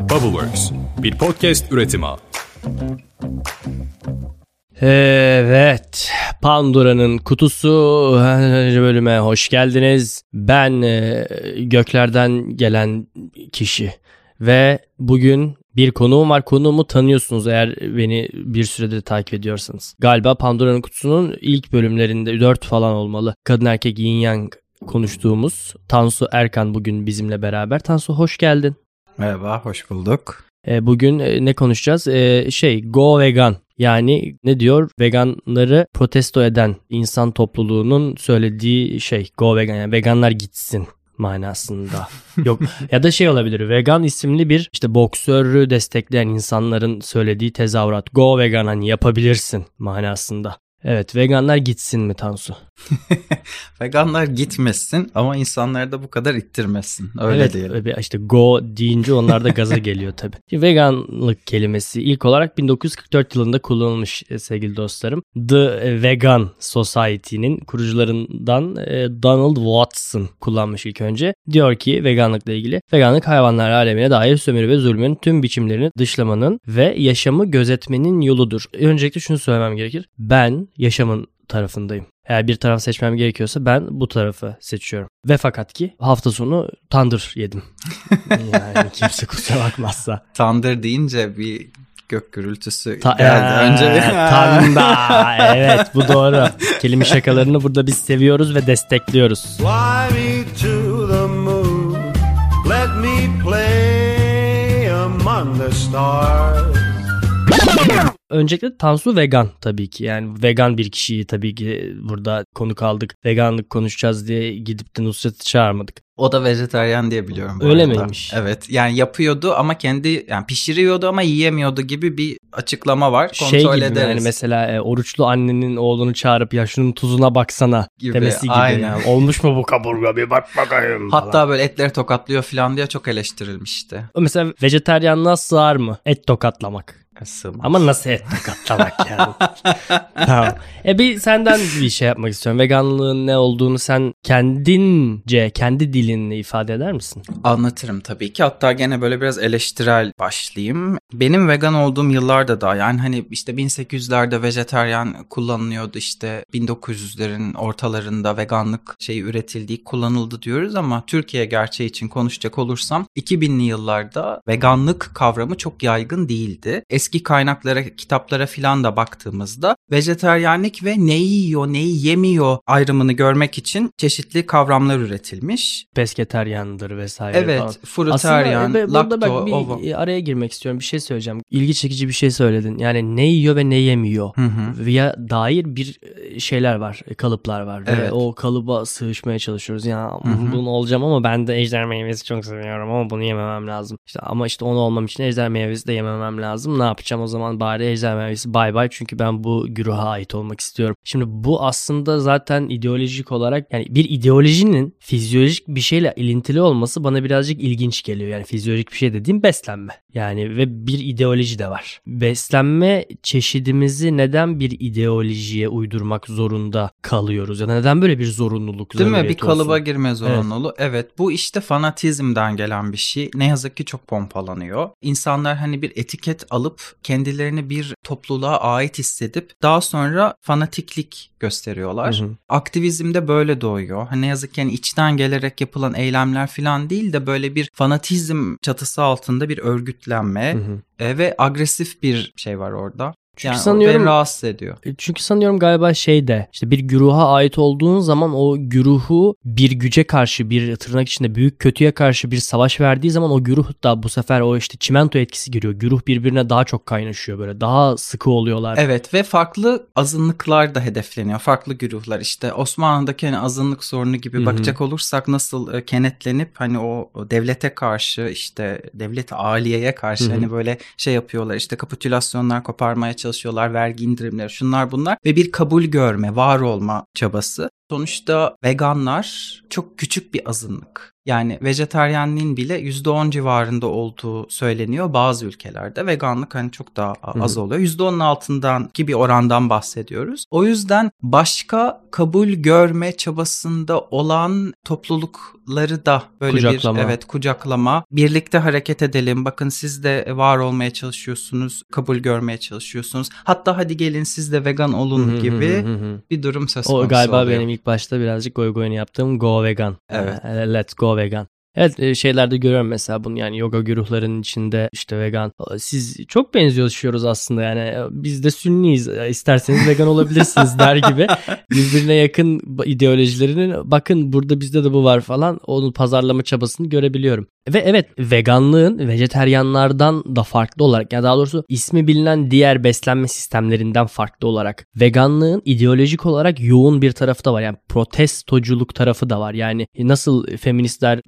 Bubbleworks, bir podcast üretimi. Evet, Pandora'nın kutusu bölüme hoş geldiniz. Ben e, göklerden gelen kişi ve bugün bir konuğum var. Konuğumu tanıyorsunuz eğer beni bir süredir takip ediyorsanız. Galiba Pandora'nın kutusunun ilk bölümlerinde 4 falan olmalı. Kadın erkek yin yang konuştuğumuz Tansu Erkan bugün bizimle beraber. Tansu hoş geldin. Merhaba, hoş bulduk. E, bugün e, ne konuşacağız? E, şey, go vegan. Yani ne diyor? Veganları protesto eden insan topluluğunun söylediği şey, go vegan. Yani veganlar gitsin manasında. Yok ya da şey olabilir. Vegan isimli bir işte boksörü destekleyen insanların söylediği tezahürat. Go vegan hani yapabilirsin manasında. Evet veganlar gitsin mi Tansu? Veganlar gitmesin ama insanları da bu kadar ittirmesin. Öyle evet, diyelim. işte go deyince onlar da gaza geliyor tabii. Veganlık kelimesi ilk olarak 1944 yılında kullanılmış e, sevgili dostlarım. The Vegan Society'nin kurucularından e, Donald Watson kullanmış ilk önce. Diyor ki veganlıkla ilgili veganlık hayvanlar alemine dair sömürü ve zulmün tüm biçimlerini dışlamanın ve yaşamı gözetmenin yoludur. Öncelikle şunu söylemem gerekir. Ben yaşamın tarafındayım. Eğer bir taraf seçmem gerekiyorsa ben bu tarafı seçiyorum. Ve fakat ki hafta sonu tandır yedim. yani kimse kusura bakmazsa. Tandır deyince bir gök gürültüsü Ta- geldi. Ee, Önce Tanda. evet bu doğru. Kelime şakalarını burada biz seviyoruz ve destekliyoruz. Fly me to the moon. Let me play among the stars. Öncelikle Tansu vegan tabii ki. Yani vegan bir kişiyi tabii ki burada konuk aldık. Veganlık konuşacağız diye gidip de Nusret'i çağırmadık. O da vejetaryen diye biliyorum. Öyle arada. miymiş? Evet. Yani yapıyordu ama kendi yani pişiriyordu ama yiyemiyordu gibi bir açıklama var. Kontrol şey gibi ederiz. yani mesela e, oruçlu annenin oğlunu çağırıp ya şunun tuzuna baksana gibi, demesi gibi. Aynen. Yani. Olmuş mu bu kaburga bir bak bakayım. Hatta falan. böyle etleri tokatlıyor falan diye çok eleştirilmişti. Mesela vejetaryenliğe sığar mı? Et tokatlamak. Sığmaz. Ama nasıl et tokatlamak yani? tamam. E bir senden bir şey yapmak istiyorum. Veganlığın ne olduğunu sen kendince, kendi dilinle ifade eder misin? Anlatırım tabii ki. Hatta gene böyle biraz eleştirel başlayayım. Benim vegan olduğum yıllarda da yani hani işte 1800'lerde vejeteryan kullanılıyordu işte 1900'lerin ortalarında veganlık şeyi üretildiği kullanıldı diyoruz ama Türkiye gerçeği için konuşacak olursam 2000'li yıllarda veganlık kavramı çok yaygın değildi. Eski eski kaynaklara, kitaplara filan da baktığımızda vejeteryenlik ve neyi yiyor, neyi yemiyor ayrımını görmek için çeşitli kavramlar üretilmiş. Pesketeryandır vesaire evet, falan. frutaryen, Aslında, e, lakto, bak bir ovo. araya girmek istiyorum. Bir şey söyleyeceğim. İlgi çekici bir şey söyledin. Yani ne yiyor ve ne yemiyor. Hı hı. Ya dair bir e, şeyler var, e, kalıplar var. Evet. Ve o kalıba sığışmaya çalışıyoruz. Ya Hı hı. bunu olacağım ama ben de ejder meyvesi çok seviyorum ama bunu yememem lazım. İşte ama işte onu olmam için ejder meyvesi de yememem lazım. Ne yapacağım o zaman bari ejder meyvesi bay bay çünkü ben bu güruha ait olmak istiyorum. Şimdi bu aslında zaten ideolojik olarak yani bir ideolojinin fizyolojik bir şeyle ilintili olması bana birazcık ilginç geliyor. Yani fizyolojik bir şey dediğim beslenme. Yani ve bir ideoloji de var. Beslenme çeşidimizi neden bir ideolojiye uydurmak zorunda kalıyoruz? Ya da neden böyle bir zorunluluk Değil mi? Bir kalıba olsun? girme zorunluluğu. Evet. evet. Bu işte fanatizmden gelen bir şey. Ne yazık ki çok pompalanıyor. İnsanlar hani bir etiket alıp kendilerini bir topluluğa ait hissedip daha sonra fanatiklik gösteriyorlar. Hı hı. Aktivizmde böyle doğuyor. Hani ne yazık ki yani içten gelerek yapılan eylemler falan değil de böyle bir fanatizm çatısı altında bir örgütlenme Hı hı. e, ve agresif bir şey var orada. Çünkü yani sanıyorum- rahatsız ediyor. E, Çünkü sanıyorum galiba şey de işte bir güruha ait olduğun zaman o güruhu bir güce karşı bir tırnak içinde büyük kötüye karşı bir savaş verdiği zaman o güruh da bu sefer o işte çimento etkisi giriyor. Güruh birbirine daha çok kaynaşıyor böyle daha sıkı oluyorlar. Evet ve farklı azınlıklar da hedefleniyor. Farklı güruhlar işte Osmanlı'daki hani azınlık sorunu gibi Hı hı. bakacak olursak nasıl e, kenetlenip hani o devlete karşı işte devlet aliyeye karşı Hı hı. hani böyle şey yapıyorlar işte kapitülasyonlar koparmaya çalışıyorlar vergi indirimleri şunlar bunlar ve bir kabul görme var olma çabası. Sonuçta veganlar çok küçük bir azınlık. Yani vejeteryenliğin bile %10 civarında olduğu söyleniyor bazı ülkelerde. Veganlık hani çok daha az Hı oluyor. %10'un altından ki bir orandan bahsediyoruz. O yüzden başka kabul görme çabasında olan toplulukları da böyle Kucaklama. bir evet kucaklama. Birlikte hareket edelim. Bakın siz de var olmaya çalışıyorsunuz. Kabul görmeye çalışıyorsunuz. Hatta hadi gelin siz de vegan olun gibi bir durum söz konusu O galiba oluyor. benim ilk başta birazcık goy goyunu yaptığım go vegan. Evet. Ee, Let's go vegan. Evet e, şeylerde görüyorum mesela bunu yani yoga güruhlarının içinde işte vegan. Siz çok benziyoruz aslında yani E, biz de sünniyiz E, isterseniz vegan olabilirsiniz der gibi. Birbirine yakın ideolojilerinin bakın burada bizde de bu var falan onun pazarlama çabasını görebiliyorum. Ve evet veganlığın vejeteryanlardan da farklı olarak ya daha doğrusu ismi bilinen diğer beslenme sistemlerinden farklı olarak veganlığın ideolojik olarak yoğun bir tarafı da var. Yani protestoculuk tarafı da var. Yani nasıl feministler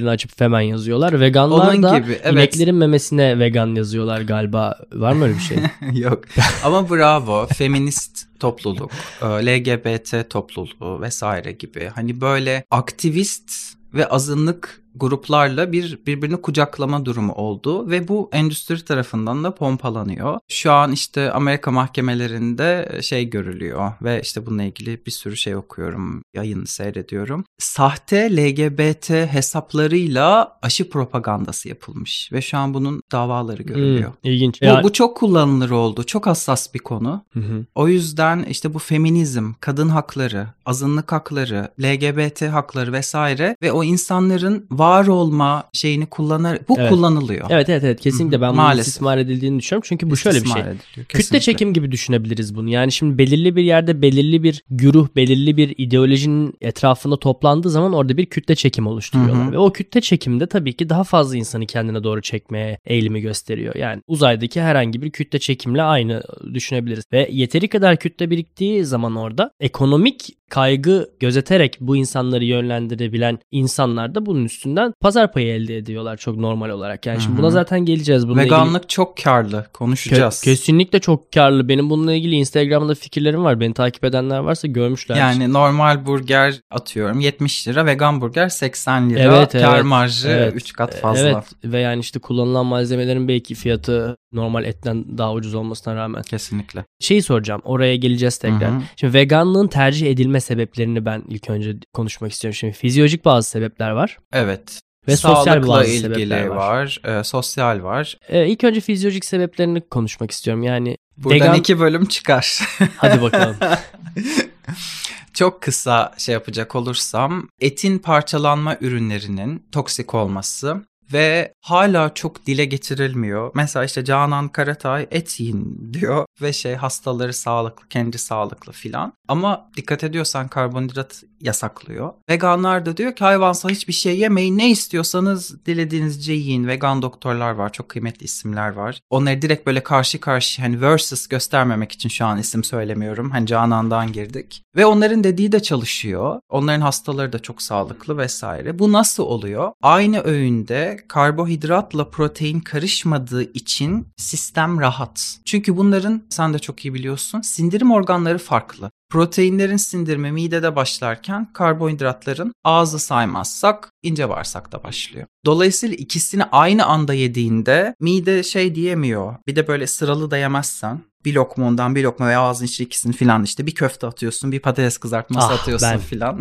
memelerini açıp femen yazıyorlar. Veganlar Onun da gibi, evet. ineklerin memesine vegan yazıyorlar galiba. Var mı öyle bir şey? Yok. Ama bravo. Feminist topluluk, e, LGBT topluluğu vesaire gibi. Hani böyle aktivist ve azınlık gruplarla bir birbirini kucaklama durumu oldu ve bu endüstri tarafından da pompalanıyor. Şu an işte Amerika mahkemelerinde şey görülüyor ve işte bununla ilgili bir sürü şey okuyorum, yayını seyrediyorum. Sahte LGBT hesaplarıyla aşı propagandası yapılmış ve şu an bunun davaları görülüyor. Hmm, ilginç. Bu, Ya- bu çok kullanılır oldu. Çok hassas bir konu. Hı hı. O yüzden işte bu feminizm, kadın hakları, azınlık hakları, LGBT hakları vesaire ve o insanların var olma şeyini kullanır. Bu Evet. kullanılıyor. Evet evet evet kesinlikle ben bunun Maalesef. istismar edildiğini düşünüyorum. Çünkü bu şöyle bir İstismar şey. ediliyor, Kütle çekim gibi düşünebiliriz bunu. Yani şimdi belirli bir yerde belirli bir güruh, belirli bir ideolojinin etrafında toplandığı zaman orada bir kütle çekim oluşturuyorlar. Hı hı. Ve o kütle çekimde tabii ki daha fazla insanı kendine doğru çekmeye eğilimi gösteriyor. Yani uzaydaki herhangi bir kütle çekimle aynı düşünebiliriz. Ve yeteri kadar kütle biriktiği zaman orada ekonomik kaygı gözeterek bu insanları yönlendirebilen insanlar da bunun üstünden pazar payı elde ediyorlar çok normal olarak. Yani şimdi Hı hı. buna zaten geleceğiz. Bununla ilgili- Veganlık çok karlı. Konuşacağız. Ke- kesinlikle çok karlı. Benim bununla ilgili Instagram'da fikirlerim var. Beni takip edenler varsa görmüşler. Yani normal burger atıyorum 70 lira, vegan burger 80 lira. Evet, Kar evet, marjı evet. 3 kat fazla. Evet ve yani işte kullanılan malzemelerin belki fiyatı normal etten daha ucuz olmasına rağmen. Kesinlikle. Şeyi soracağım. Oraya geleceğiz tekrar. Hı hı. Şimdi veganlığın tercih edilme sebeplerini ben ilk önce konuşmak istiyorum. Şimdi fizyolojik bazı sebepler var. Evet. Ve sosyal Sağlıkla bazı ilgili sebepler var. var. e, sosyal var. Ee, ilk önce fizyolojik sebeplerini konuşmak istiyorum. Yani Buradan vegan... iki bölüm çıkar. Hadi bakalım. Çok kısa şey yapacak olursam etin parçalanma ürünlerinin toksik olması ve hala çok dile getirilmiyor. Mesela işte Canan Karatay et yiyin diyor ve şey hastaları sağlıklı, kendi sağlıklı filan. Ama dikkat ediyorsan karbonhidrat yasaklıyor. Veganlar da diyor ki hayvansal hiçbir şey yemeyin. Ne istiyorsanız dilediğinizce yiyin. Vegan doktorlar var. Çok kıymetli isimler var. Onları direkt böyle karşı karşı hani versus göstermemek için şu an isim söylemiyorum. Hani Canan'dan girdik. Ve onların dediği de çalışıyor. Onların hastaları da çok sağlıklı vesaire. Bu nasıl oluyor? Aynı öğünde karbohidratla protein karışmadığı için sistem rahat. Çünkü bunların sen de çok iyi biliyorsun sindirim organları farklı. Proteinlerin sindirimi midede başlarken karbonhidratların ağzı saymazsak ince bağırsakta başlıyor. Dolayısıyla ikisini aynı anda yediğinde mide şey diyemiyor. Bir de böyle sıralı da yemezsen bir lokma ondan bir lokma veya ağzın içi ikisini filan işte bir köfte atıyorsun bir patates kızartması Ah, atıyorsun ben. filan.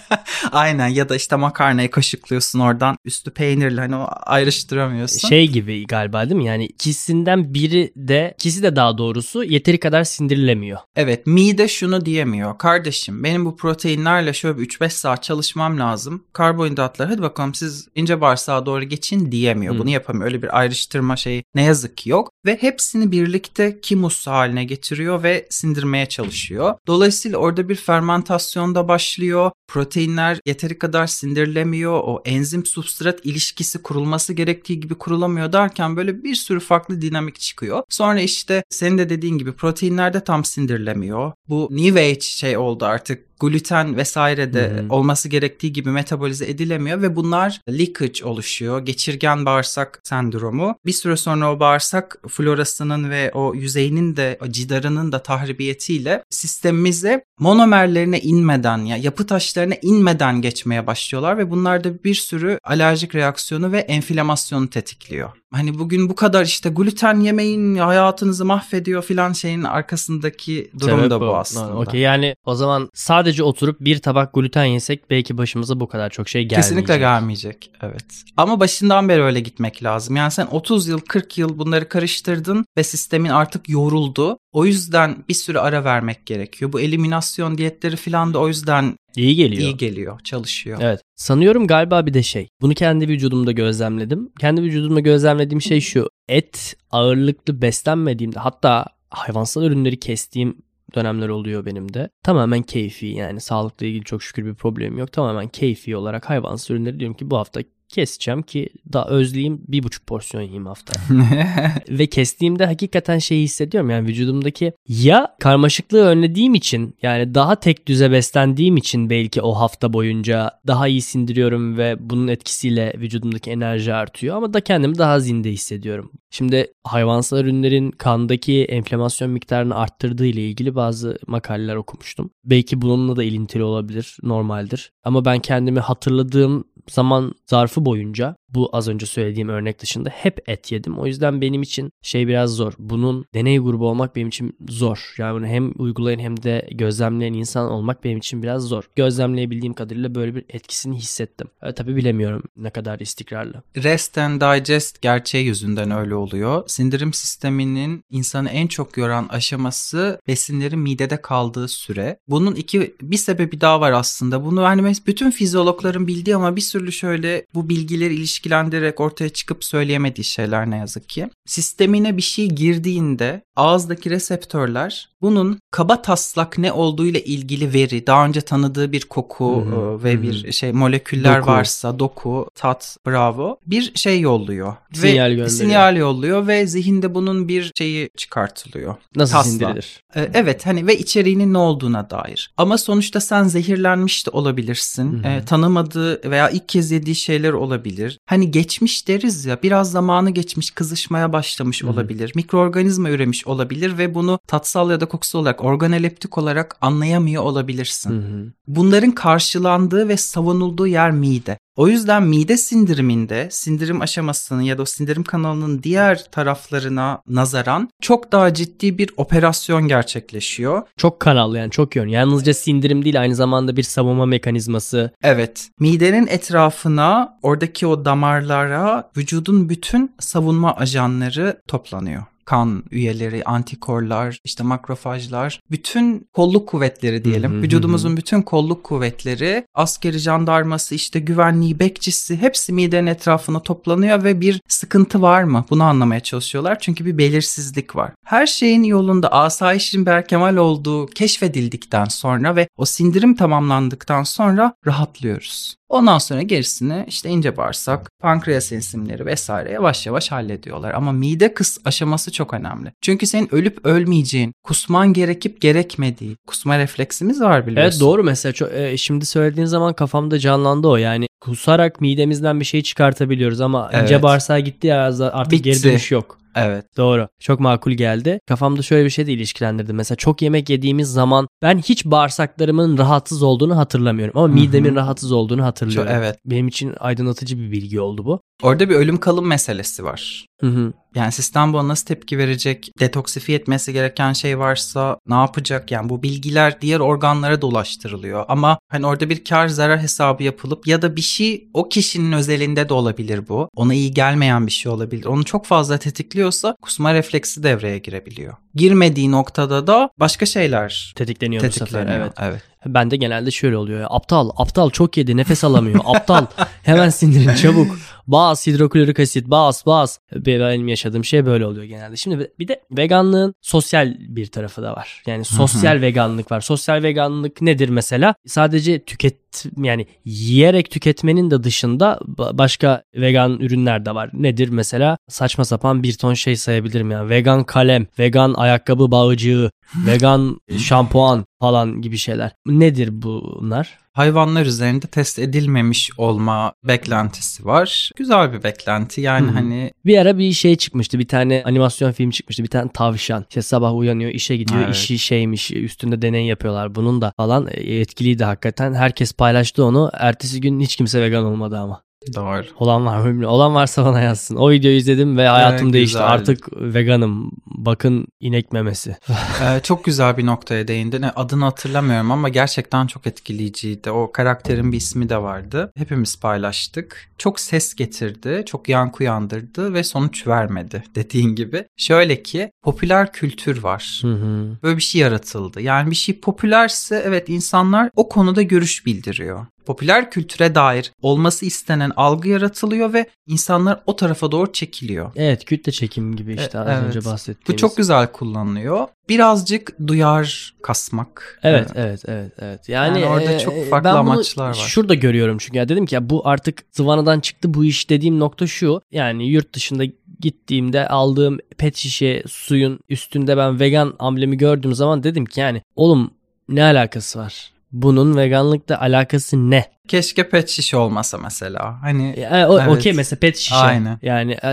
Aynen ya da işte makarnayı kaşıklıyorsun oradan üstü peynirli hani o ayrıştıramıyorsun. şey gibi galiba değil mi? Yani ikisinden biri de ikisi de daha doğrusu yeteri kadar sindirilemiyor. Evet mide şunu diyemiyor. Kardeşim benim bu proteinlerle şöyle bir 3-5 saat çalışmam lazım. Karbonhidratlar hadi bakalım siz ince bağırsağa doğru geçin diyemiyor. Hı. Bunu yapamıyor. Öyle bir ayrıştırma şeyi ne yazık ki yok. Ve hepsini birlikte kimus haline getiriyor ve sindirmeye çalışıyor. Dolayısıyla orada bir fermentasyon da başlıyor. Proteinler yeteri kadar sindirilemiyor. O enzim substrat ilişkisi kurulması gerektiği gibi kurulamıyor derken böyle bir sürü farklı dinamik çıkıyor. Sonra işte senin de dediğin gibi proteinler de tam sindirilemiyor. Bu New Age şey oldu artık gluten vesaire de hı. olması gerektiği gibi metabolize edilemiyor ve bunlar leakage oluşuyor. Geçirgen bağırsak sendromu. Bir süre sonra o bağırsak florasının ve o yüzeyinin de o cidarının da tahribiyetiyle sistemimize monomerlerine inmeden ya yapı taşlarına inmeden geçmeye başlıyorlar ve bunlar da bir sürü alerjik reaksiyonu ve enflamasyonu tetikliyor. Hani bugün bu kadar işte gluten yemeyin hayatınızı mahvediyor filan şeyin arkasındaki durum Sebep da bu o. aslında. Okey yani o zaman sadece oturup bir tabak gluten yesek belki başımıza bu kadar çok şey gelmeyecek. Kesinlikle gelmeyecek. Evet. Ama başından beri öyle gitmek lazım. Yani sen 30 yıl 40 yıl bunları karıştırdın ve sistemin artık yoruldu. O yüzden bir süre ara vermek gerekiyor. Bu eliminasyon diyetleri falan da o yüzden İyi geliyor. iyi geliyor, çalışıyor. Evet. Sanıyorum galiba bir de şey. Bunu kendi vücudumda gözlemledim. Kendi vücudumda gözlemlediğim şey şu. Et ağırlıklı beslenmediğimde hatta hayvansal ürünleri kestiğim dönemler oluyor benim de. Tamamen keyfi yani sağlıkla ilgili çok şükür bir problemim yok. Tamamen keyfi olarak hayvansal ürünleri diyorum ki bu hafta keseceğim ki daha özleyeyim bir buçuk porsiyon yiyeyim hafta. Ve kestiğimde hakikaten şeyi hissediyorum yani vücudumdaki ya karmaşıklığı önlediğim için yani daha tek düze beslendiğim için belki o hafta boyunca daha iyi sindiriyorum ve bunun etkisiyle vücudumdaki enerji artıyor ama da kendimi daha zinde hissediyorum. Şimdi hayvansal ürünlerin kandaki enflamasyon miktarını arttırdığı ile ilgili bazı makaleler okumuştum. Belki bununla da ilintili olabilir, normaldir. Ama ben kendimi hatırladığım zaman zarfı boyunca bu az önce söylediğim örnek dışında hep et yedim. O yüzden benim için şey biraz zor. Bunun deney grubu olmak benim için zor. Yani bunu hem uygulayan hem de gözlemleyen insan olmak benim için biraz zor. Gözlemleyebildiğim kadarıyla böyle bir etkisini hissettim. E, tabii bilemiyorum ne kadar istikrarlı. Rest and digest gerçeği yüzünden öyle oluyor. Sindirim sisteminin insanı en çok yoran aşaması besinlerin midede kaldığı süre. Bunun iki bir sebebi daha var aslında. Bunu hani bütün fizyologların bildiği ama bir türlü şöyle bu bilgileri ilişkilendirerek ortaya çıkıp söyleyemediği şeyler ne yazık ki. Sistemine bir şey girdiğinde ağızdaki reseptörler bunun kaba taslak ne olduğuyla ilgili veri, daha önce tanıdığı bir koku Hı hı, e, ve hı bir şey moleküller Doku. varsa doku, tat, bravo bir şey yolluyor. Sinyal ve gönderiyor. sinyal yolluyor ve zihinde bunun bir şeyi çıkartılıyor. Nasıl Tasla. sindirilir? E, Evet hani ve içeriğinin ne olduğuna dair. Ama sonuçta sen zehirlenmiş de olabilirsin. Hı hı. E, tanımadığı veya ilk kez yediği şeyler olabilir. Hani geçmiş deriz ya biraz zamanı geçmiş kızışmaya başlamış Hı hı. olabilir. Mikroorganizma üremiş olabilir ve bunu tatsal ya da kokusal olarak organoleptik olarak anlayamıyor olabilirsin. Hı hı. Bunların karşılandığı ve savunulduğu yer mide. O yüzden mide sindiriminde sindirim aşamasının ya da o sindirim kanalının diğer taraflarına nazaran çok daha ciddi bir operasyon gerçekleşiyor. Çok kanallı yani çok yön. Yalnızca sindirim değil aynı zamanda bir savunma mekanizması. Evet, midenin etrafına, oradaki o damarlara vücudun bütün savunma ajanları toplanıyor. Kan üyeleri, antikorlar, işte makrofajlar, bütün kolluk kuvvetleri diyelim. Hı hı, Vücudumuzun bütün kolluk kuvvetleri, askeri jandarması, işte güvenliği, bekçisi hepsi midenin etrafına toplanıyor ve bir sıkıntı var mı? Bunu anlamaya çalışıyorlar. Çünkü bir belirsizlik var. Her şeyin yolunda asayişin berkemal olduğu keşfedildikten sonra ve o sindirim tamamlandıktan sonra rahatlıyoruz. Ondan sonra gerisini işte ince bağırsak, pankreas enzimleri vesaire yavaş yavaş hallediyorlar. Ama mide kıs aşaması çok önemli. Çünkü senin ölüp ölmeyeceğin, kusman gerekip gerekmediği, kusma refleksimiz var biliyorsun. Evet doğru mesela çok, e, şimdi söylediğin zaman kafamda canlandı o yani kusarak midemizden bir şey çıkartabiliyoruz ama ince Evet. bağırsağa gitti ya artık Bitti. geri dönüş yok. Evet. Doğru. Çok makul geldi. Kafamda şöyle bir şey de ilişkilendirdim. Mesela çok yemek yediğimiz zaman ben hiç bağırsaklarımın rahatsız olduğunu hatırlamıyorum. Ama midemin rahatsız olduğunu hatırlıyorum. Çok- evet. Benim için aydınlatıcı bir bilgi oldu bu. Orada bir ölüm kalım meselesi var. Hı hı. Yani sistem buna nasıl tepki verecek? Detoksifiye etmesi gereken şey varsa ne yapacak? Yani bu bilgiler diğer organlara dolaştırılıyor. Ama hani orada bir kar zarar hesabı yapılıp ya da bir şey o kişinin özelinde de olabilir bu. Ona iyi gelmeyen bir şey olabilir. Onu çok fazla tetikliyorsa kusma refleksi devreye girebiliyor. Girmediği noktada da başka şeyler Tetikleniyor, bu sefer. tetikleniyor. Evet. evet. Ben de genelde şöyle oluyor. ya, Aptal, aptal çok yedi, nefes alamıyor. Aptal, hemen sindirin çabuk. Bas hidroklorik asit, bas bas. Benim yaşadığım şey böyle oluyor genelde. Şimdi bir de veganlığın sosyal bir tarafı da var. Yani sosyal veganlık var. Sosyal veganlık nedir mesela? Sadece tüket yani yiyerek tüketmenin de dışında ba- başka vegan ürünler de var. Nedir mesela? Saçma sapan bir ton şey sayabilirim yani. Vegan kalem, vegan ayakkabı bağcığı, vegan şampuan falan gibi şeyler. Nedir bunlar? hayvanlar üzerinde test edilmemiş olma beklentisi var. Güzel bir beklenti. Yani hı. hani Bir ara bir şey çıkmıştı. Bir tane animasyon film çıkmıştı. Bir tane tavşan. İşte sabah uyanıyor, işe gidiyor. Evet. işi şeymiş, üstünde deney yapıyorlar bunun da falan. E, Etkiliydi hakikaten. Herkes paylaştı onu. Ertesi gün hiç kimse vegan olmadı ama. Doğru. Olan var mı. Olan varsa bana yazsın. O videoyu izledim ve hayatım Evet, değişti. Artık veganım. Bakın inek memesi. Ee, çok güzel bir noktaya değindin. E, Adını hatırlamıyorum ama gerçekten çok etkileyiciydi. O karakterin bir ismi de vardı. Hepimiz paylaştık. Çok ses getirdi, çok yankı uyandırdı ve sonuç vermedi dediğin gibi. Şöyle ki popüler kültür var. Hı hı. Böyle bir şey yaratıldı. Yani bir şey popülerse evet insanlar o konuda görüş bildiriyor. Popüler kültüre dair olması istenen algı yaratılıyor ve insanlar o tarafa doğru çekiliyor. Evet kütle çekim gibi işte E, az evet. önce Bu bahsettiğimiz. çok güzel kullanılıyor. Birazcık duyar kasmak. Evet, evet, evet, evet. Yani, Yani orada e, çok farklı ben bunu amaçlar var. Şurada görüyorum çünkü ya dedim ki ya bu artık zıvanadan çıktı bu iş dediğim nokta şu. Yani yurt dışında gittiğimde aldığım pet şişe suyun üstünde ben vegan amblemi gördüğüm zaman dedim ki yani oğlum ne alakası var? Bunun veganlıkla alakası ne? Keşke pet şişe olmasa mesela. Hani E, o, Evet. Okey mesela pet şişe. Aynen. Yani e,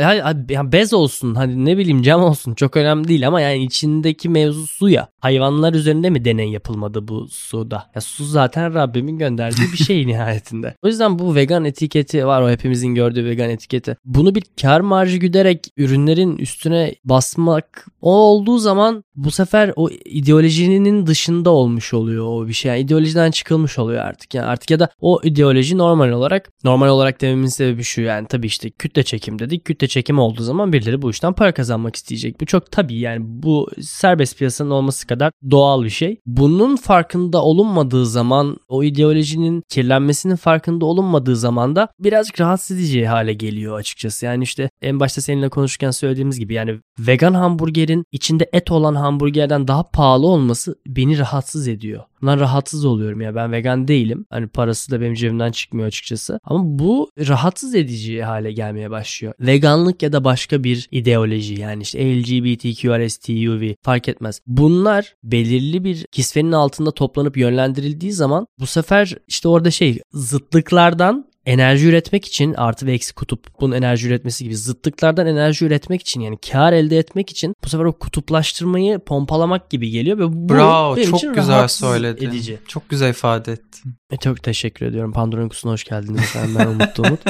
ya bez olsun hani ne bileyim cam olsun çok önemli değil ama yani içindeki mevzu su ya. Hayvanlar üzerinde mi deney yapılmadı bu suda? Ya su zaten Rabbimin gönderdiği bir şey nihayetinde. O yüzden bu vegan etiketi var o hepimizin gördüğü vegan etiketi. Bunu bir kar marjı güderek ürünlerin üstüne basmak o olduğu zaman bu sefer o ideolojinin dışında olmuş oluyor o bir şey. Yani ideolojiden çıkılmış oluyor artık. Yani artık ya da o ideoloji normal olarak normal olarak dememin sebebi şu yani tabii işte kütle çekim dedik. Kütle çekim olduğu zaman birileri bu işten para kazanmak isteyecek. Bu çok tabii yani bu serbest piyasanın olması kadar doğal bir şey. Bunun farkında olunmadığı zaman o ideolojinin kirlenmesinin farkında olunmadığı zaman da birazcık rahatsız edici hale geliyor açıkçası. Yani işte en başta seninle konuşurken söylediğimiz gibi yani vegan hamburgerin içinde et olan hamburgerden daha pahalı olması beni rahatsız ediyor. Bundan rahatsız oluyorum ya ben vegan değilim. Hani parası da benim cebimden çıkmıyor açıkçası. Ama bu rahatsız edici hale gelmeye başlıyor. Veganlık ya da başka bir ideoloji yani işte LGBTQRSTUV fark etmez. Bunlar belirli bir kisvenin altında toplanıp yönlendirildiği zaman bu sefer işte orada şey zıtlıklardan enerji üretmek için artı ve eksi kutup bunun enerji üretmesi gibi zıtlıklardan enerji üretmek için yani kar elde etmek için bu sefer o kutuplaştırmayı pompalamak gibi geliyor ve bu bravo benim çok için güzel söyledin. edici. Çok güzel ifade ettin. E, çok teşekkür ediyorum. Pandora'nın kutusuna hoş geldiniz. Ben, ben Umut Umut.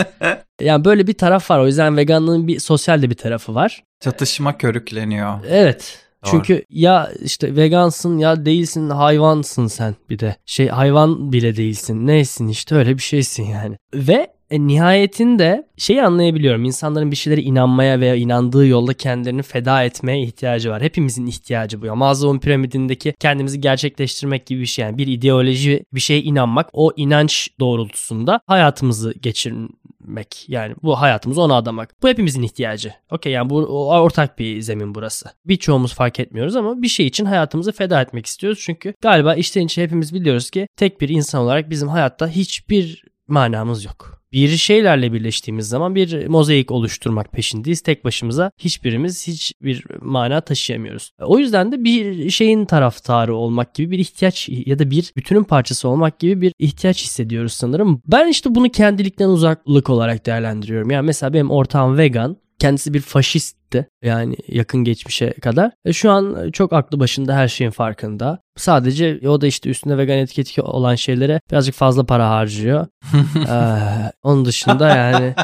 Yani böyle bir taraf var. O yüzden veganlığın bir sosyal de bir tarafı var. Çatışma körükleniyor. Evet. Doğru. Çünkü ya işte vegansın ya değilsin hayvansın sen bir de. Şey hayvan bile değilsin. Neysin işte öyle bir şeysin yani. Ve e, nihayetinde şeyi anlayabiliyorum. İnsanların bir şeylere inanmaya veya inandığı yolda kendilerini feda etmeye ihtiyacı var. Hepimizin ihtiyacı bu. Ya Maslow'un piramidindeki kendimizi gerçekleştirmek gibi bir şey. Yani bir ideoloji, bir şeye inanmak. O inanç doğrultusunda hayatımızı geçirmek. Yani bu hayatımızı ona adamak. Bu hepimizin ihtiyacı. Okey yani bu ortak bir zemin burası. Birçoğumuz fark etmiyoruz ama bir şey için hayatımızı feda etmek istiyoruz. Çünkü galiba içten içe hepimiz biliyoruz ki tek bir insan olarak bizim hayatta hiçbir manamız yok. Bir şeylerle birleştiğimiz zaman bir mozaik oluşturmak peşindeyiz. Tek başımıza hiçbirimiz hiçbir mana taşıyamıyoruz. O yüzden de bir şeyin taraftarı olmak gibi bir ihtiyaç ya da bir bütünün parçası olmak gibi bir ihtiyaç hissediyoruz sanırım. Ben işte bunu kendilikten uzaklık olarak değerlendiriyorum. Yani mesela benim ortağım vegan. Kendisi bir faşistti yani yakın geçmişe kadar. E şu an çok aklı başında her şeyin farkında. Sadece o da işte üstünde vegan etiketi olan şeylere birazcık fazla para harcıyor. Ee, onun dışında yani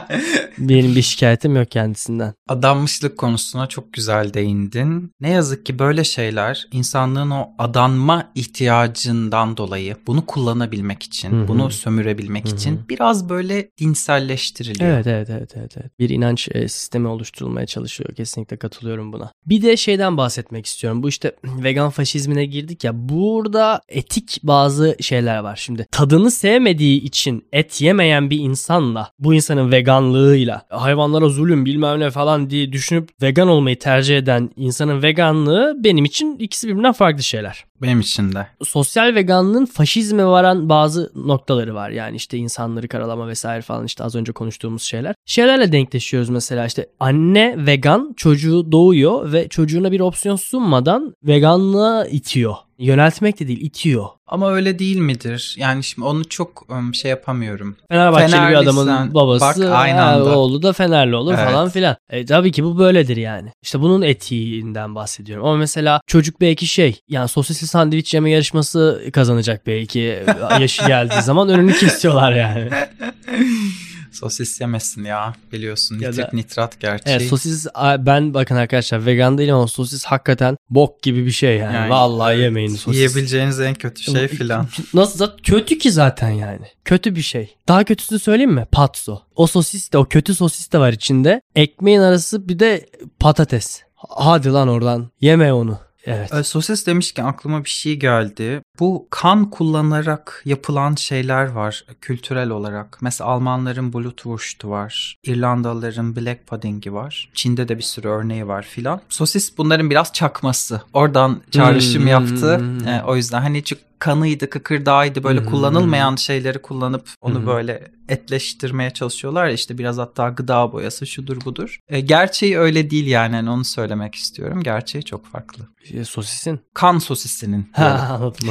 benim bir şikayetim yok kendisinden. Adanmışlık konusuna çok güzel değindin. Ne yazık ki böyle şeyler insanlığın o adanma ihtiyacından dolayı bunu kullanabilmek için, Hı hı. bunu sömürebilmek Hı hı. için biraz böyle dinselleştiriliyor. Evet evet evet evet. evet. Bir inanç e, sistemi oluşturulmaya çalışıyor. Kesinlikle katılıyorum buna. Bir de şeyden bahsetmek istiyorum. Bu işte vegan faşizmine girdik ya. Burada etik bazı şeyler var. Şimdi tadını sevmediği için et yemeyen bir insanla bu insanın veganlığıyla hayvanlara zulüm bilmem ne falan diye düşünüp vegan olmayı tercih eden insanın veganlığı benim için ikisi birbirinden farklı şeyler Benim için de. sosyal veganlığın faşizme varan bazı noktaları var. Yani işte insanları karalama vesaire falan işte az önce konuştuğumuz şeyler. Şeylerle denkleşiyoruz mesela işte anne vegan vegan çocuğu doğuyor ve çocuğuna bir opsiyon sunmadan veganlığa itiyor. Yöneltmek de değil itiyor. Ama öyle değil midir? Yani şimdi onu çok um, şey yapamıyorum. Fenerbahçeli bir Fenerliysen- adamın babası, bak, aynı anda. oğlu da Fenerli olur Evet. falan filan. E, tabii ki bu böyledir yani. İşte bunun etiğinden bahsediyorum. Ama mesela çocuk belki şey yani sosisli sandviç yeme yarışması kazanacak belki yaşı geldiği zaman önünü kesiyorlar yani. Sosis yemesin ya biliyorsun Ya nitrik da- nitrat gerçeği. Evet sosis ben bakın arkadaşlar vegan değilim ama sosis hakikaten bok gibi bir şey yani. Yani, Vallahi evet, yemeyin sosis. Yiyebileceğiniz en kötü şey filan. Nasıl zaten kötü ki zaten yani. Kötü bir şey. Daha kötüsünü söyleyeyim mi? Patso. O sosis de o kötü sosis de var içinde. Ekmeğin arası bir de patates. Hadi lan oradan. Yeme onu. Evet. Ee, Sosis demişken aklıma bir şey geldi. Bu kan kullanarak yapılan şeyler var kültürel olarak. Mesela Almanların Blutwurst'u var. İrlandalıların Black Pudding'i var. Çin'de de bir sürü örneği var filan. Sosis bunların biraz çakması. Oradan çağrışım Hmm. yaptı. Ee, o yüzden hani çünkü kanıydı, kıkırdağıydı böyle Hmm. kullanılmayan şeyleri kullanıp onu Hmm. böyle etleştirmeye çalışıyorlar ya işte biraz hatta gıda boyası şudur budur. Ee, gerçeği öyle değil yani hani onu söylemek istiyorum. Gerçeği çok farklı. E, Sosisin. Kan sosisinin. Ha anladım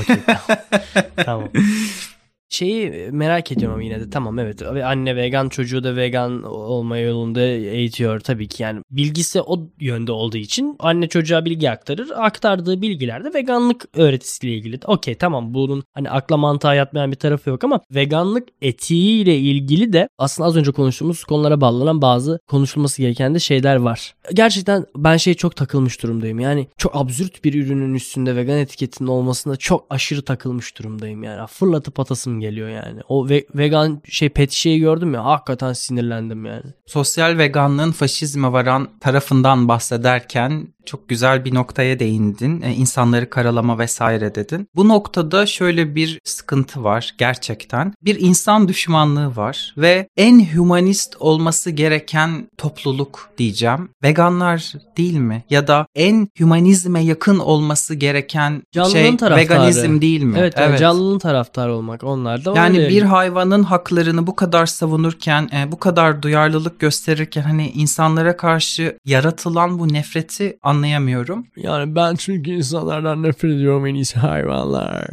tamam. Şeyi merak ediyorum yine de. Tamam evet. Ve anne vegan çocuğu da vegan olma yolunda eğitiyor tabii ki. Yani bilgisi o yönde olduğu için anne çocuğa bilgi aktarır aktardığı bilgiler de veganlık öğretisiyle ilgili. Okey tamam bunun hani akla mantığa yatmayan bir tarafı yok ama veganlık etiğiyle ilgili de aslında az önce konuştuğumuz konulara bağlanan bazı konuşulması gereken de şeyler var. Gerçekten ben şey çok takılmış durumdayım. Yani çok absürt bir ürünün üstünde vegan etiketinin olmasına çok aşırı takılmış durumdayım. Yani fırlatıp atasım geliyor yani. O ve- vegan şey pet şişeyi gördüm ya hakikaten sinirlendim yani. Sosyal veganlığın faşizme varan tarafından bahsederken çok güzel bir noktaya değindin. E, insanları karalama vesaire dedin. Bu noktada şöyle bir sıkıntı var gerçekten. Bir insan düşmanlığı var ve en humanist olması gereken topluluk diyeceğim. Veganlar değil mi? Ya da en humanizme yakın olması gereken Canlının şey taraftarı. veganizm değil mi? evet, yani canlının taraftarı olmak onlar da Yani bir hayvanın haklarını bu kadar savunurken, e, bu kadar duyarlılık gösterirken hani insanlara karşı yaratılan bu nefreti anlayamıyorum. Yani ben çünkü insanlardan nefret ediyorum en iyisi hayvanlar.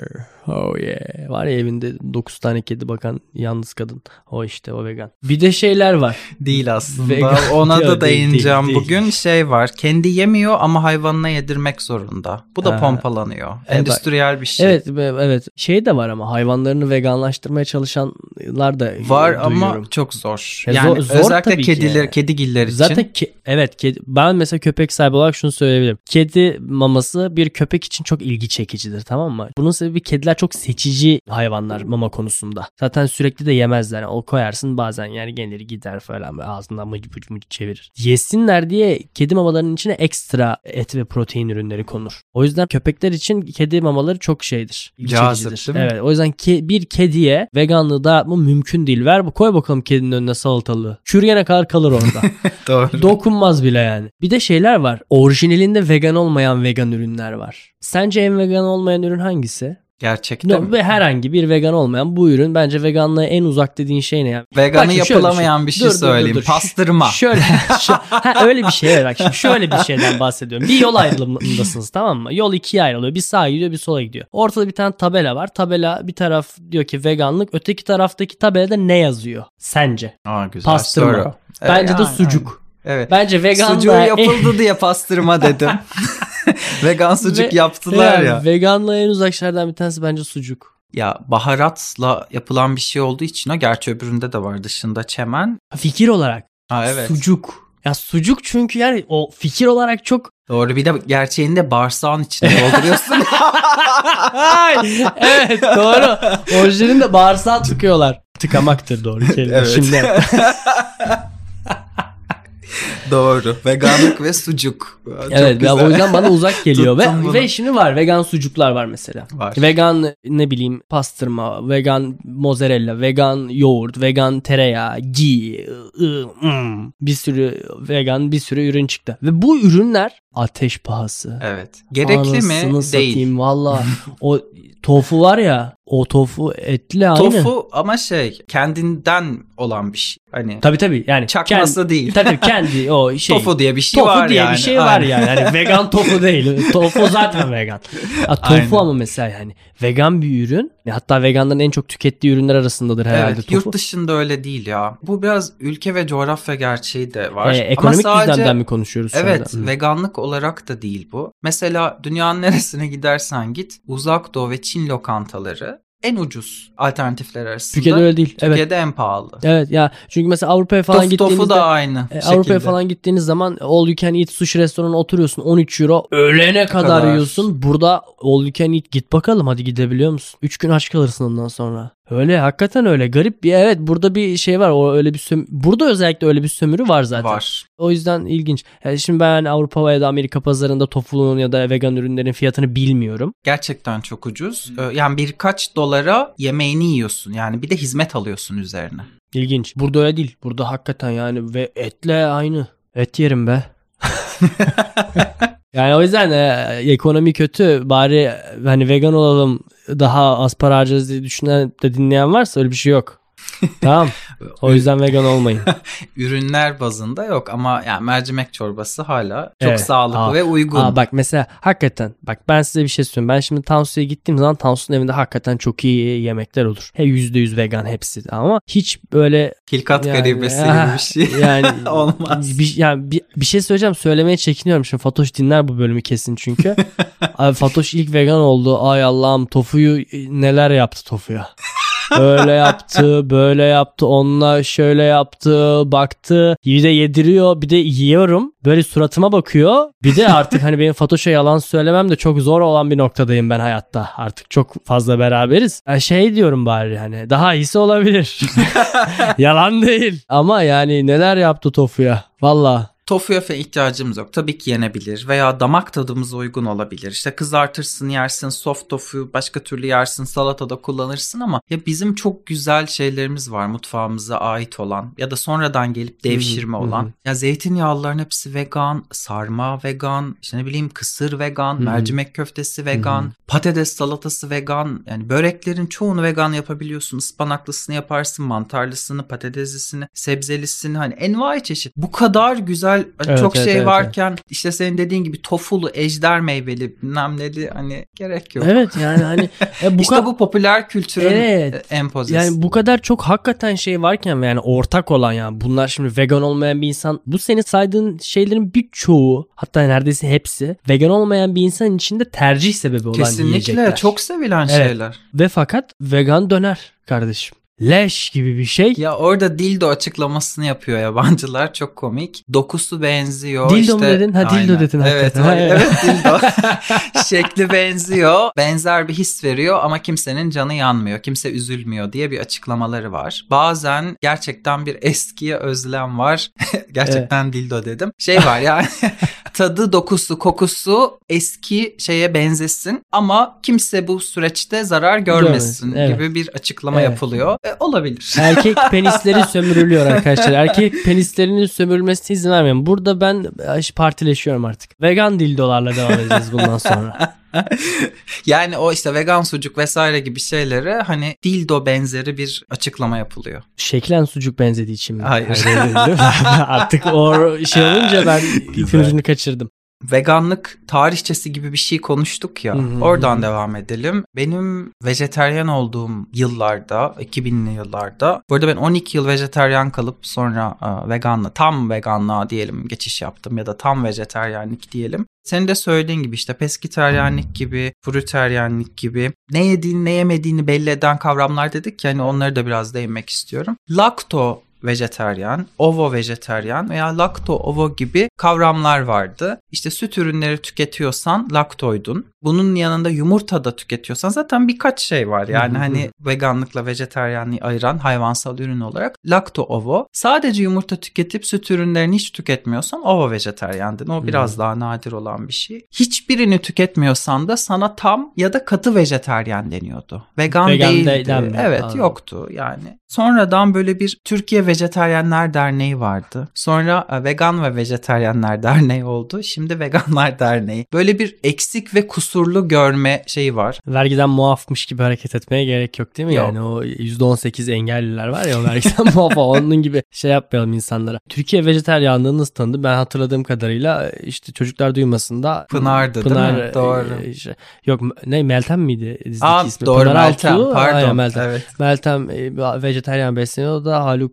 Oh yeah. Var ya evinde 9 tane kedi bakan yalnız kadın. O işte o vegan. Bir de şeyler var. Değil aslında. Vegan. Ona da değil, değineceğim. değil, Bugün şey var. Kendi yemiyor ama hayvanına yedirmek zorunda. Bu da Ha. pompalanıyor. E, bak- Endüstriyel bir şey. Evet evet. Şey de var ama hayvanlarını veganlaştırmaya çalışanlar da Var e, ama duyuyorum. çok zor. Ya Yani zor- zor özellikle kediler, kedigiller için. Zaten ke- evet kedi, ben mesela köpek sahibi olarak şunu söyleyebilirim. Kedi maması bir köpek için çok ilgi çekicidir tamam mı? Bunun sebebi kediler çok seçici hayvanlar mama konusunda. Zaten sürekli de yemezler. Yani o koyarsın bazen yani gelir gider falan böyle ağzından mıcı mıcı mıcı çevirir. Yesinler diye kedi mamalarının içine ekstra et ve protein ürünleri konur. O yüzden köpekler için kedi mamaları çok şeydir. Cazip, değil mi? Evet o yüzden ke- bir kediye veganlığı dağıtma mümkün değil. Ver bu koy bakalım kedinin önüne salatalığı. Çürüyene kadar kalır orada. Doğru. Dokunmaz bile yani. Bir de şeyler var. Orijinalinde vegan olmayan vegan ürünler var. Sence en vegan olmayan ürün hangisi? Gerçekten. No, ve herhangi bir vegan olmayan bu ürün bence veganlığa en uzak dediğin şey ne ya? Veganı Bak yapılamayan bir şey Dur, dur, dur, söyleyeyim. dur. Ş- Pastırma. Şöyle, şu, ha, öyle bir şey evet bak şimdi şöyle bir şeyden bahsediyorum. Bir yol ayrılımındasınız tamam mı? Yol ikiye ayrılıyor. Bir sağa gidiyor bir sola gidiyor. Ortada bir tane tabela var. Tabela bir taraf diyor ki veganlık. Öteki taraftaki tabelada ne yazıyor? Sence? Aa, güzel Pastırma. soru. Bence de yani, sucuk. Evet. Bence vegan Sucuğu yapıldı diye pastırma dedim. Vegan sucuk Ve- yaptılar ya. Veganlığa en uzak şeylerden bir tanesi bence sucuk. Ya baharatla yapılan bir şey olduğu için o gerçi öbüründe de var dışında çemen. Fikir olarak Ha evet. sucuk. Ya sucuk çünkü yani o fikir olarak çok Doğru bir de gerçeğinde bağırsağın içine dolduruyorsun. Evet doğru. Orijinalinde bağırsağı tıkıyorlar. Tıkamaktır doğru kelime. Evet. Şimdi Doğru. Veganlık ve sucuk. Çok evet ya o yüzden bana uzak geliyor ve bunu. ve şimdi var vegan sucuklar var mesela. Var. Vegan ne bileyim pastırma, vegan mozzarella, vegan yoğurt, vegan tereyağı, ghee, ı, ı, mm. bir sürü vegan bir sürü ürün çıktı. Ve bu ürünler ateş pahası. Evet. Gerekli Anasını mi? satayım Değil. valla. o tofu var ya o tofu etli aynı. Tofu ama şey kendinden olan bir şey. Hani Tabii tabii yani. çakması kendi, değil. Tabii kendi o şey. Tofu diye bir şey tofu var diye yani. bir şey var Aynen. yani. yani vegan tofu değil. tofu zaten vegan. Ha, tofu Aynen. ama mesela yani vegan bir ürün. Hatta veganların en çok tükettiği ürünler arasındadır herhalde Evet, tofu. yurt dışında öyle değil ya. Bu biraz ülke ve coğrafya gerçeği de var. Ee, Ama ekonomik sadece- düzlemden mi konuşuyoruz şu Evet? Hı. veganlık olarak da değil bu. Mesela dünyanın neresine gidersen git, uzak doğu ve Çin lokantaları en ucuz alternatifler arasında. Türkiye'de öyle değil. Evet. Türkiye'de en pahalı. Evet ya çünkü mesela Avrupa'ya falan Tofu gittiğinizde tofu da aynı E. Avrupa'ya falan gittiğiniz zaman all you can eat sushi restoranına oturuyorsun 13 euro ölene kadar, kadar. yiyorsun. Burada all you can eat git bakalım hadi gidebiliyor musun? 3 gün aç kalırsın ondan sonra. Öyle hakikaten öyle garip bir evet burada bir şey var o öyle bir söm- burada özellikle öyle bir sömürü var zaten. var. O yüzden ilginç. Yani şimdi ben Avrupa ya da Amerika pazarında tofulun ya da vegan ürünlerin fiyatını bilmiyorum. Gerçekten çok ucuz. Ee, Yani birkaç dolara yemeğini yiyorsun. Yani bir de hizmet alıyorsun üzerine. İlginç. Burada öyle değil. Burada hakikaten yani ve etle aynı. Et yerim be. yani o yüzden e, ekonomi kötü bari hani vegan olalım daha az para harcarız diye düşünen de dinleyen varsa öyle bir şey yok. tamam. O yüzden vegan olmayın. Ürünler bazında yok ama yani mercimek çorbası hala çok Evet. sağlıklı Aa, ve uygun. Aa, bak mesela hakikaten bak ben size bir şey söyleyeyim. Ben şimdi Tansu'ya gittiğim zaman Tansu'nun evinde hakikaten çok iyi yemekler olur. He %100 vegan hepsi ama hiç böyle Hilkat Yani, garibesi ah, gibi bir şey. Yani Olmaz. Bir, yani bir, bir şey söyleyeceğim söylemeye çekiniyorum. Şimdi Fatoş dinler bu bölümü kesin çünkü. Abi Fatoş ilk vegan oldu. Ay Allah'ım tofuyu neler yaptı tofuya. Böyle yaptı, böyle yaptı, onunla şöyle yaptı, baktı. Bir de yediriyor, bir de yiyorum. Böyle suratıma bakıyor. Bir de artık hani benim Fatoş'a yalan söylemem de çok zor olan bir noktadayım ben hayatta. Artık çok fazla beraberiz. Ya şey diyorum bari hani daha iyisi olabilir. yalan değil. Ama yani neler yaptı tofuya. Valla. Tofuya falan ihtiyacımız yok. Tabii ki yenebilir veya damak tadımıza uygun olabilir. İşte kızartırsın yersin, soft tofu başka türlü yersin, salatada kullanırsın ama ya bizim çok güzel şeylerimiz var mutfağımıza ait olan ya da sonradan gelip devşirme Hı hı, olan. hı. Ya zeytinyağlıların hepsi vegan, sarma vegan, işte ne bileyim kısır vegan, Hı mercimek köftesi vegan, hı. patates salatası vegan. Yani böreklerin çoğunu vegan yapabiliyorsun. Ispanaklısını yaparsın, mantarlısını, patateslisini, sebzelisini hani envai çeşit. Bu kadar güzel Evet, çok evet, şey evet, varken işte senin dediğin gibi tofulu, ejder meyveli bilmem neli hani gerek yok. Evet yani hani e, bu işte bu popüler kültürün Evet. e, empozesi. yani bu kadar çok hakikaten şey varken yani ortak olan yani bunlar şimdi vegan olmayan bir insan bu senin saydığın şeylerin birçoğu hatta neredeyse hepsi vegan olmayan bir insan için de tercih sebebi olan Kesinlikle yiyecekler. çok sevilen Evet. şeyler. Ve fakat vegan döner kardeşim. Leş gibi bir şey. Ya orada dildo açıklamasını yapıyor yabancılar çok komik. Dokusu benziyor. Dildo işte, mu dedin? Ha, dildo Aynen. dedin Evet, ha, evet dildo. Şekli benziyor. Benzer bir his veriyor ama kimsenin canı yanmıyor. Kimse üzülmüyor diye bir açıklamaları var. Bazen gerçekten bir eskiye özlem var. gerçekten dildo dedim. Şey var yani tadı, dokusu, kokusu eski şeye benzesin ama kimse bu süreçte zarar görmesin evet. gibi bir açıklama Evet. yapılıyor. E, olabilir. Erkek penisleri sömürülüyor arkadaşlar. Erkek penislerinin sömürülmesine izin vermiyorum. Burada ben ay, partileşiyorum artık. Vegan dildolarla devam edeceğiz bundan sonra. Yani o işte vegan sucuk vesaire gibi şeylere hani dildo benzeri bir açıklama yapılıyor. Şeklen sucuk benzediği için mi? Hayır. artık o şey olunca ben ipin ucunu kaçırdım. Veganlık tarihçesi gibi bir şey konuştuk ya. Hı hı oradan devam edelim. Benim vejeteryan olduğum yıllarda, 2000'li yıllarda. Bu arada ben 12 yıl vejeteryan kalıp sonra e, veganla, tam veganlığa diyelim geçiş yaptım ya da tam vejeteryanlik diyelim. Senin de söylediğin gibi işte pesketeryenlik gibi, fruteryenlik gibi ne yediğini ne yemediğini belli eden kavramlar dedik ki hani onları da biraz değinmek istiyorum. Lakto vejeteryan, ovo vejeteryan veya lakto ovo gibi kavramlar vardı. İşte süt ürünleri tüketiyorsan laktoydun. Bunun yanında yumurta da tüketiyorsan zaten birkaç şey var. Yani hani veganlıkla vejeteryanlığı ayıran hayvansal ürün olarak lakto ovo. Sadece yumurta tüketip süt ürünlerini hiç tüketmiyorsan ovo vejeteryandın. O biraz daha nadir olan bir şey. Hiçbirini tüketmiyorsan da sana tam ya da katı vejeteryan deniyordu. Vegan, Vegan değildi. değil. Evet Anladım. yoktu yani. Sonradan böyle bir Türkiye Vejeteryenler Derneği vardı. Sonra e, Vegan ve Vejeteryenler Derneği oldu. Şimdi Veganlar Derneği. Böyle bir eksik ve kusurlu görme şeyi var. Vergiden muafmış gibi hareket etmeye gerek yok değil mi? Yok. Yani o %18 engelliler var ya o vergiden muaf onun gibi şey yapmayalım insanlara. Türkiye vejeteryanlığı nasıl tanıdı? Ben hatırladığım kadarıyla işte çocuklar duymasında Pınar'dı Pınar, değil mi? Doğru. e, şey- yok ne Meltem miydi dizideki Aa, ismi? doğru Pınar Meltem. Altuğ, Pardon. aynen Meltem. Evet. Meltem e, vejeteryan besleniyor da Haluk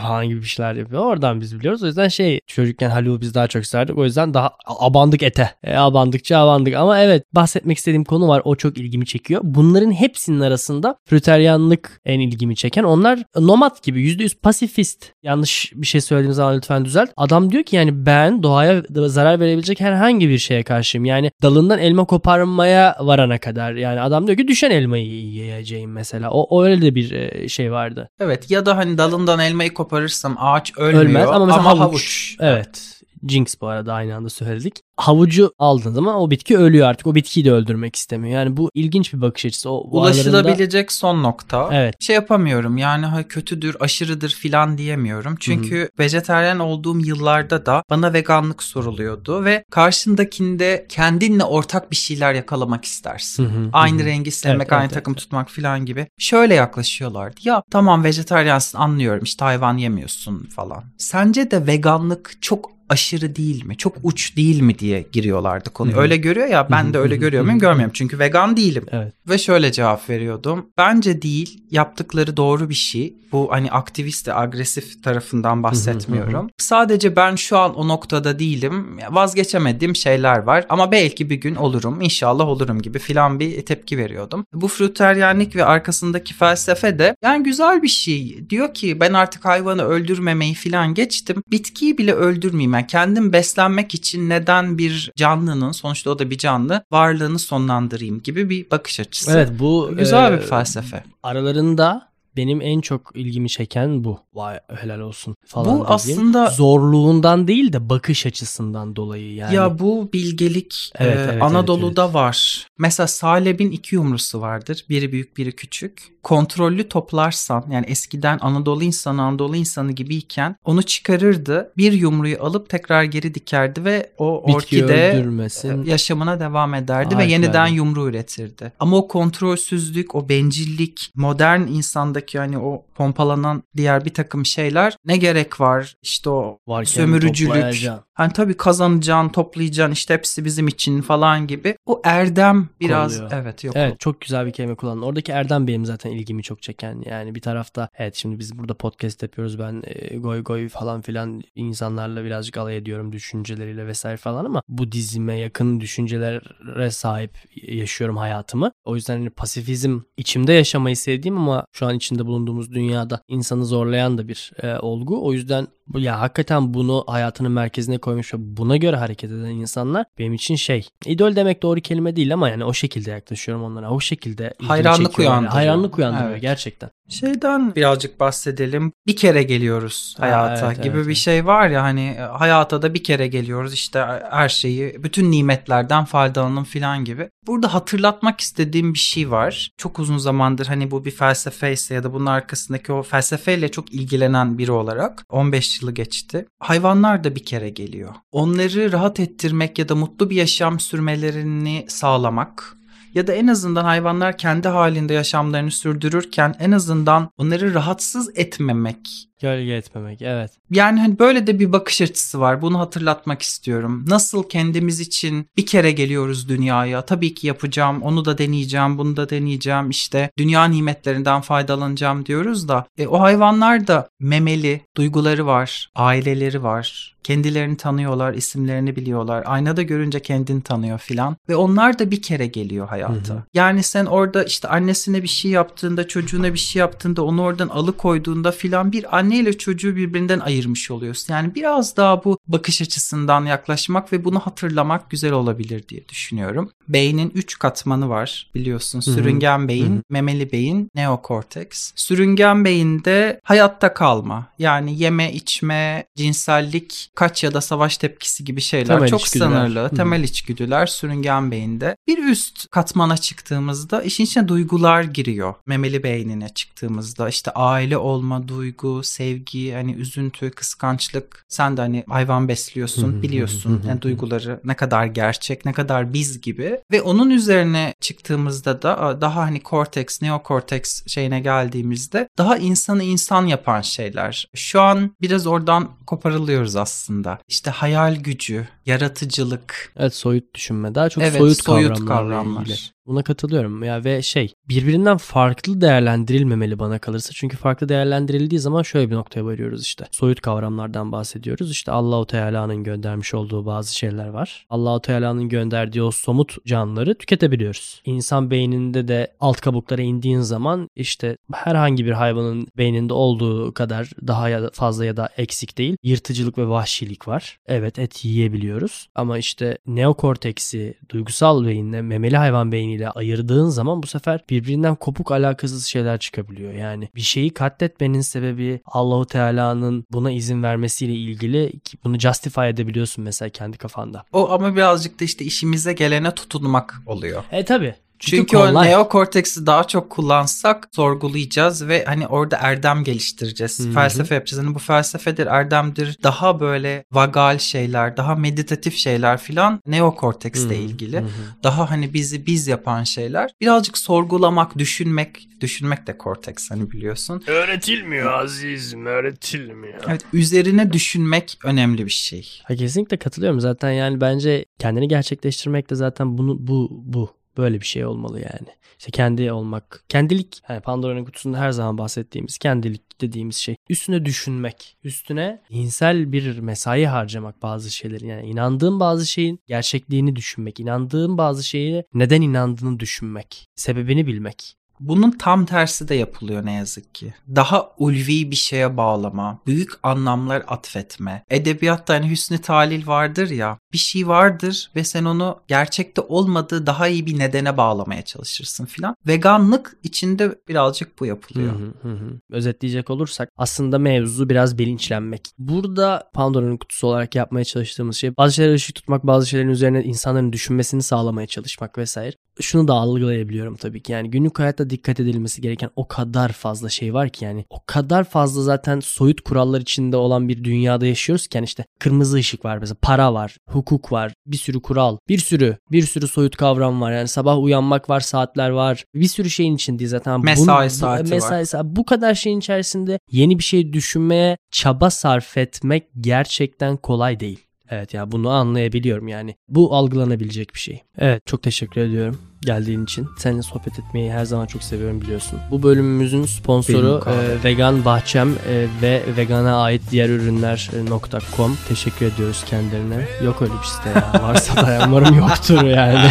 falan gibi bir şeyler yapıyor. Oradan biz biliyoruz. O yüzden şey çocukken Haluk'u biz daha çok isterdik. O yüzden daha abandık ete. E, abandıkça abandık. Ama evet bahsetmek istediğim konu var. O çok ilgimi çekiyor. Bunların hepsinin arasında fruteryanlık en ilgimi çeken. Onlar nomad gibi %100 pasifist. Yanlış bir şey söylediğim zaman lütfen düzelt. Adam diyor ki yani ben doğaya zarar verebilecek herhangi bir şeye karşıyım. Yani dalından elma koparmaya varana kadar. Yani adam diyor ki düşen elmayı yiyeceğim mesela. O, o öyle de bir e, şey vardı. Evet ya da hani dalından elmayı koparırsam ağaç ölmüyor Ölmez ama mesela havuç. havuç. Evet. Jinx bu arada aynı anda söyledik. Havucu aldığın zaman o bitki ölüyor artık. O bitkiyi de öldürmek istemiyor. Yani bu ilginç bir bakış açısı. O Ulaşılabilecek son nokta. Evet. Şey yapamıyorum yani ha, kötüdür, aşırıdır filan diyemiyorum. Çünkü vejeteryan olduğum yıllarda da bana veganlık soruluyordu ve karşındakinde kendinle ortak bir şeyler yakalamak istersin. Hı hı, Aynı hı. rengi sevmek, Evet, aynı evet, takım tutmak filan gibi. Şöyle yaklaşıyorlardı. Ya tamam vejeteryansın anlıyorum işte hayvan yemiyorsun falan. Sence de veganlık çok aşırı değil mi? Çok uç değil mi diye giriyorlardı konuya. Öyle görüyor ya ben de öyle görüyor muyum? Görmüyorum. Çünkü vegan değilim. Evet. Ve şöyle cevap veriyordum. Bence değil. Yaptıkları doğru bir şey. Bu hani aktivist de agresif tarafından bahsetmiyorum. Sadece ben şu an o noktada değilim. Vazgeçemediğim şeyler var. Ama belki bir gün olurum. İnşallah olurum gibi filan bir tepki veriyordum. Bu fruteryenlik ve arkasındaki felsefe de yani güzel bir şey. Diyor ki ben artık hayvanı öldürmemeyi filan geçtim. Bitkiyi bile öldürmeyeyim. Yani kendim beslenmek için neden bir canlının sonuçta o da bir canlı varlığını sonlandırayım gibi bir bakış açısı. Evet bu Güzel e, bir felsefe. Aralarında benim en çok ilgimi çeken bu. Vay helal olsun falan Bu dediğim. aslında- zorluğundan değil de bakış açısından dolayı yani. Ya bu bilgelik Evet, e, evet, Anadolu'da var. Mesela Saleb'in iki yumrusu vardır. Biri büyük biri küçük. Kontrollü toplarsan yani eskiden Anadolu insanı Anadolu insanı gibiyken onu çıkarırdı. Bir yumruyu alıp tekrar geri dikerdi ve o Bitkiyi orkide öldürmesin. e, yaşamına devam ederdi ve Harikulade. yeniden yumru üretirdi. Ama o kontrolsüzlük, o bencillik, modern insandaki hani o pompalanan diğer bir takım şeyler ne gerek var? İşte o Varken sömürücülük. Hani tabii kazanacaksın, toplayacaksın işte hepsi bizim için falan gibi. O erdem biraz Oluyor. evet yok. Evet çok güzel bir kelime kullandın. Oradaki erdem benim zaten ilgimi çok çeken. Yani bir tarafta evet şimdi biz burada podcast yapıyoruz. Ben e, goy goy falan filan insanlarla birazcık alay ediyorum düşünceleriyle vesaire falan ama Budizme yakın düşüncelere sahip yaşıyorum hayatımı. O yüzden hani pasifizm içimde yaşamayı sevdiğim ama şu an içinde bulunduğumuz dünyada insanı zorlayan da bir e, olgu. O yüzden ya hakikaten bunu hayatının merkezine koymuş ve buna göre hareket eden insanlar benim için şey idol demek doğru kelime değil ama yani o şekilde yaklaşıyorum onlara. O şekilde Hayranlık yani. uyandırıyor. Hayranlık uyandırıyor Evet. gerçekten. Şeyden birazcık bahsedelim. Bir kere geliyoruz Ha, hayata evet, gibi evet, bir şey var ya hani e, hayata da bir kere geliyoruz işte her şeyi bütün nimetlerden faydalanın falan gibi. Burada hatırlatmak istediğim bir şey var. Çok uzun zamandır hani bu bir felsefe ise ya da bunun arkasındaki o felsefeyle çok ilgilenen biri olarak 15 yılı geçti. Hayvanlar da bir kere geliyor. Onları rahat ettirmek ya da mutlu bir yaşam sürmelerini sağlamak ya da en azından hayvanlar kendi halinde yaşamlarını sürdürürken en azından onları rahatsız etmemek. Gölge etmemek evet. Yani hani böyle de bir bakış açısı var. Bunu hatırlatmak istiyorum. Nasıl kendimiz için bir kere geliyoruz dünyaya. Tabii ki yapacağım. Onu da deneyeceğim. Bunu da deneyeceğim. İşte dünya nimetlerinden faydalanacağım diyoruz da. E, o hayvanlar da memeli. Duyguları var. Aileleri var. Kendilerini tanıyorlar. isimlerini biliyorlar. Aynada görünce kendini tanıyor filan. Ve onlar da bir kere geliyor hayata. Hı hı. Yani sen orada işte annesine bir şey yaptığında, çocuğuna bir şey yaptığında, onu oradan alıkoyduğunda filan bir anne anneyle çocuğu birbirinden ayırmış oluyorsun. Yani biraz daha bu bakış açısından yaklaşmak ve bunu hatırlamak güzel olabilir diye düşünüyorum. Beynin 3 katmanı var biliyorsun. Sürüngen beyin, Hı-hı. memeli beyin, neokorteks. Sürüngen beyinde hayatta kalma yani yeme, içme, cinsellik, kaç ya da savaş tepkisi gibi şeyler temel çok içgüdüler. sınırlı. Hı-hı. Temel içgüdüler sürüngen beyinde. Bir üst katmana çıktığımızda işin içine duygular giriyor. Memeli beynine çıktığımızda işte aile olma, duygu, sevgi, hani üzüntü, kıskançlık. Sen de hani hayvan besliyorsun, biliyorsun yani duyguları ne kadar gerçek, ne kadar biz gibi. Ve onun üzerine çıktığımızda da daha hani korteks, neokorteks şeyine geldiğimizde daha insanı insan yapan şeyler. Şu an biraz oradan koparılıyoruz aslında. İşte hayal gücü, yaratıcılık. Evet soyut düşünme. Daha çok evet, soyut, soyut kavramlar. Ilgili. Buna katılıyorum ya ve şey birbirinden farklı değerlendirilmemeli bana kalırsa. Çünkü farklı değerlendirildiği zaman şöyle bir noktaya varıyoruz işte. Soyut kavramlardan bahsediyoruz. İşte Allahu Teala'nın göndermiş olduğu bazı şeyler var. Allahu Teala'nın gönderdiği o somut canlıları tüketebiliyoruz. İnsan beyninde de alt kabuklara indiğin zaman işte herhangi bir hayvanın beyninde olduğu kadar daha ya fazla ya da eksik değil. Yırtıcılık ve vahşilik var. Evet et yiyebiliyoruz. Ama işte neokorteksi, duygusal beyinle memeli hayvan beyniyle ayırdığın zaman bu sefer birbirinden kopuk alakasız şeyler çıkabiliyor. Yani bir şeyi katletmenin sebebi Allahu Teala'nın buna izin vermesiyle ilgili bunu justify edebiliyorsun mesela kendi kafanda. O ama birazcık da işte işimize gelene tutunmak oluyor. E tabi. Çünkü, Çünkü o neokorteksi daha çok kullansak sorgulayacağız ve hani orada erdem geliştireceğiz. Hı-hı. Felsefe yapacağız. Hani bu felsefedir, erdemdir. Daha böyle vagal şeyler, daha meditatif şeyler filan neokorteksle ilgili. Hı-hı. Daha hani bizi biz yapan şeyler. Birazcık sorgulamak, düşünmek, düşünmek de korteks hani biliyorsun. Öğretilmiyor azizim, öğretilmiyor. Evet, üzerine düşünmek önemli bir şey. Ha, kesinlikle katılıyorum zaten yani bence kendini gerçekleştirmek de zaten bunu bu bu Böyle bir şey olmalı yani. İşte kendi olmak, kendilik. Yani Pandora'nın kutusunda her zaman bahsettiğimiz kendilik dediğimiz şey. Üstüne düşünmek, üstüne zihinsel bir mesai harcamak bazı şeylerin. Yani inandığın bazı şeyin gerçekliğini düşünmek, inandığın bazı şeye neden inandığını düşünmek, sebebini bilmek. Bunun tam tersi de yapılıyor ne yazık ki. Daha ulvi bir şeye bağlama, büyük anlamlar atfetme. Edebiyatta hani hüsnü talil vardır ya, bir şey vardır ve sen onu gerçekte olmadığı daha iyi bir nedene bağlamaya çalışırsın filan. Veganlık içinde birazcık bu yapılıyor. Hı hı hı. Özetleyecek olursak aslında mevzu biraz bilinçlenmek. Burada Pandora'nın kutusu olarak yapmaya çalıştığımız şey bazı şeyleri ışık tutmak, bazı şeylerin üzerine insanların düşünmesini sağlamaya çalışmak vesaire. Şunu da algılayabiliyorum tabii ki. Yani günlük hayatta dikkat edilmesi gereken o kadar fazla şey var ki yani o kadar fazla zaten soyut kurallar içinde olan bir dünyada yaşıyoruz ki yani işte kırmızı ışık var mesela para var, hukuk var, bir sürü kural, bir sürü bir sürü soyut kavram var. Yani sabah uyanmak var, saatler var. Bir sürü şeyin içindeyiz zaten. Mesai Bunu, saati mesai var. Bu kadar şeyin içerisinde yeni bir şey düşünmeye çaba sarf etmek gerçekten kolay değil. Evet ya bunu anlayabiliyorum yani. Bu algılanabilecek bir şey. Evet çok teşekkür ediyorum geldiğin için. Seninle sohbet etmeyi her zaman çok seviyorum biliyorsun. Bu bölümümüzün sponsoru e, Vegan Bahçem e, ve vegana ait diğer ürünler.com. Teşekkür ediyoruz kendilerine. Yok öyle bir site ya. Varsa da umarım yoktur yani.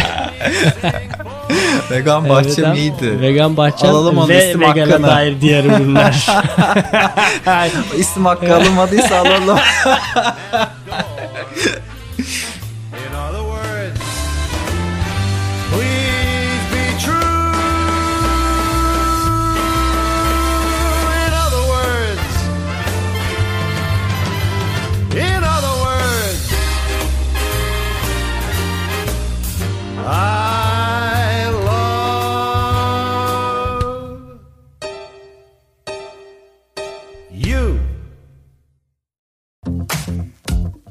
vegan bahçem evet, iyiydi. Vegan bahçem Alalım onu ve isim vegana hakkını. dair diğer ürünler. isim hakkı alınmadıysa alalım. In other words, please be true. In other words, in other words, I.